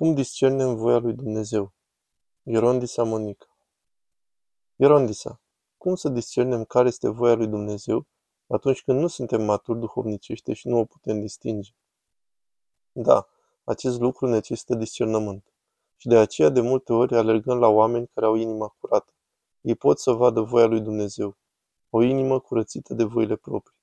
Cum discernem voia lui Dumnezeu? Ierondisa Monica Ierondisa, cum să discernem care este voia lui Dumnezeu atunci când nu suntem maturi duhovnicește și nu o putem distinge? Da, acest lucru necesită discernământ. Și de aceea de multe ori alergăm la oameni care au inima curată. Ei pot să vadă voia lui Dumnezeu, o inimă curățită de voile proprii.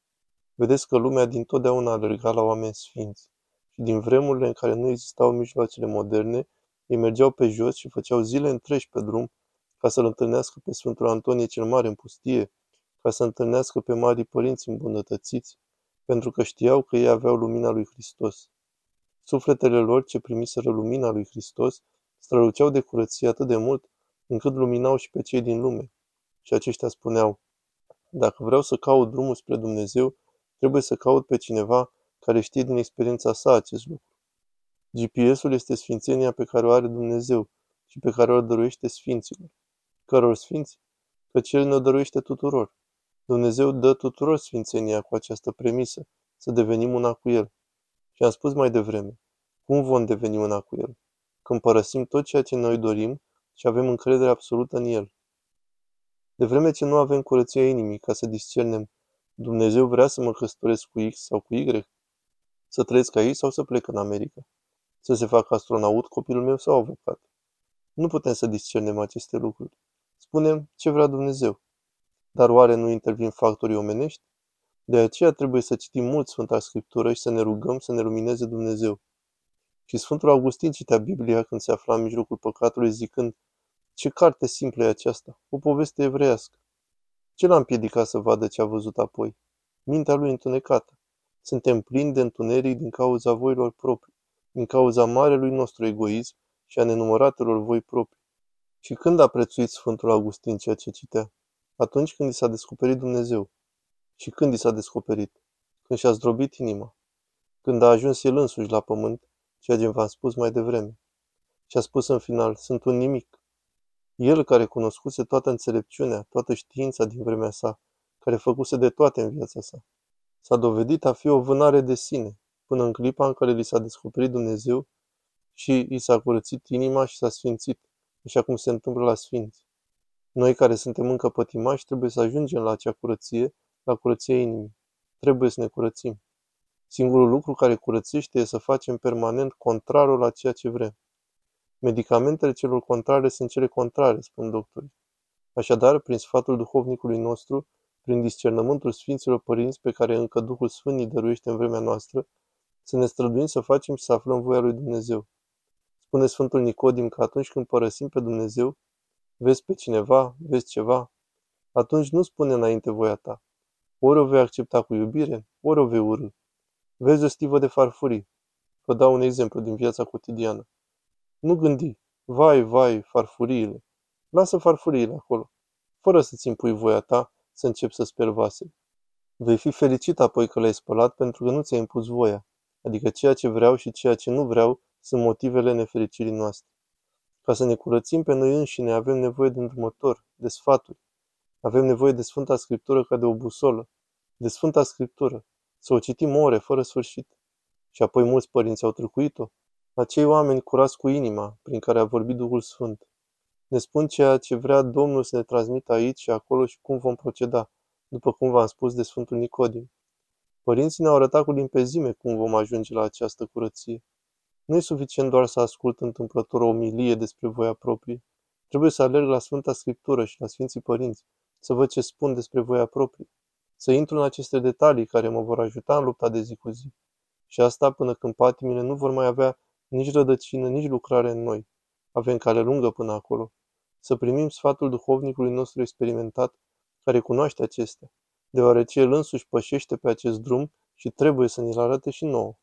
Vedeți că lumea din totdeauna alerga la oameni sfinți și din vremurile în care nu existau mijloacele moderne, ei mergeau pe jos și făceau zile întregi pe drum ca să-l întâlnească pe Sfântul Antonie cel Mare în pustie, ca să întâlnească pe marii părinți îmbunătățiți, pentru că știau că ei aveau lumina lui Hristos. Sufletele lor ce primiseră lumina lui Hristos străluceau de curăție atât de mult, încât luminau și pe cei din lume. Și aceștia spuneau, dacă vreau să caut drumul spre Dumnezeu, trebuie să caut pe cineva care știe din experiența sa acest lucru. GPS-ul este sfințenia pe care o are Dumnezeu și pe care o dăruiește sfinților. Căror sfinți? Căci El ne dăruiește tuturor. Dumnezeu dă tuturor sfințenia cu această premisă, să devenim una cu El. Și am spus mai devreme, cum vom deveni una cu El? Când părăsim tot ceea ce noi dorim și avem încredere absolută în El. De vreme ce nu avem curăția inimii ca să discernem Dumnezeu vrea să mă căsătoresc cu X sau cu Y, să trăiesc aici sau să plec în America? Să se facă astronaut copilul meu sau avocat? Nu putem să discernem aceste lucruri. Spunem ce vrea Dumnezeu. Dar oare nu intervin factorii omenești? De aceea trebuie să citim mult Sfânta Scriptură și să ne rugăm să ne lumineze Dumnezeu. Și Sfântul Augustin citea Biblia când se afla în mijlocul păcatului zicând Ce carte simplă e aceasta, o poveste evreiască. Ce l-a împiedicat să vadă ce a văzut apoi? Mintea lui întunecată. Suntem plini de întuneric din cauza voilor proprii, din cauza marelui nostru egoism și a nenumăratelor voi proprii. Și când a prețuit Sfântul Augustin ceea ce citea? Atunci când i s-a descoperit Dumnezeu. Și când i s-a descoperit? Când și-a zdrobit inima. Când a ajuns el însuși la pământ, ceea ce v-am spus mai devreme. Și a spus în final, sunt un nimic. El care cunoscuse toată înțelepciunea, toată știința din vremea sa, care făcuse de toate în viața sa. S-a dovedit a fi o vânare de sine, până în clipa în care li s-a descoperit Dumnezeu și i s-a curățit inima și s-a sfințit, așa cum se întâmplă la sfinți. Noi care suntem încă pătimași trebuie să ajungem la acea curăție, la curăția inimii. Trebuie să ne curățim. Singurul lucru care curățește e să facem permanent contrarul la ceea ce vrem. Medicamentele celor contrare sunt cele contrare, spun doctorii. Așadar, prin sfatul duhovnicului nostru, prin discernământul Sfinților Părinți pe care încă Duhul Sfânt îi dăruiește în vremea noastră, să ne străduim să facem și să aflăm voia lui Dumnezeu. Spune Sfântul Nicodim că atunci când părăsim pe Dumnezeu, vezi pe cineva, vezi ceva, atunci nu spune înainte voia ta. Ori o vei accepta cu iubire, ori o vei urâ. Vezi o stivă de farfurii. Vă dau un exemplu din viața cotidiană. Nu gândi, vai, vai, farfuriile. Lasă farfuriile acolo, fără să-ți impui voia ta să începi să speli vasele. Vei fi fericit apoi că le-ai spălat pentru că nu ți-ai impus voia, adică ceea ce vreau și ceea ce nu vreau sunt motivele nefericirii noastre. Ca să ne curățim pe noi înșine avem nevoie de îndrumător, de sfaturi. Avem nevoie de Sfânta Scriptură ca de o busolă, de Sfânta Scriptură, să o citim ore fără sfârșit. Și apoi mulți părinți au trecuit-o, acei oameni curați cu inima, prin care a vorbit Duhul Sfânt. Ne spun ceea ce vrea Domnul să ne transmită aici și acolo și cum vom proceda, după cum v-am spus de Sfântul Nicodim. Părinții ne-au arătat cu limpezime cum vom ajunge la această curăție. Nu e suficient doar să ascult întâmplător o omilie despre voia proprie. Trebuie să alerg la Sfânta Scriptură și la Sfinții Părinți, să văd ce spun despre voia proprie, să intru în aceste detalii care mă vor ajuta în lupta de zi cu zi. Și asta până când patimile nu vor mai avea nici rădăcină, nici lucrare în noi. Avem cale lungă până acolo. Să primim sfatul duhovnicului nostru experimentat, care cunoaște acestea, deoarece el însuși pășește pe acest drum și trebuie să ne-l arate și nouă.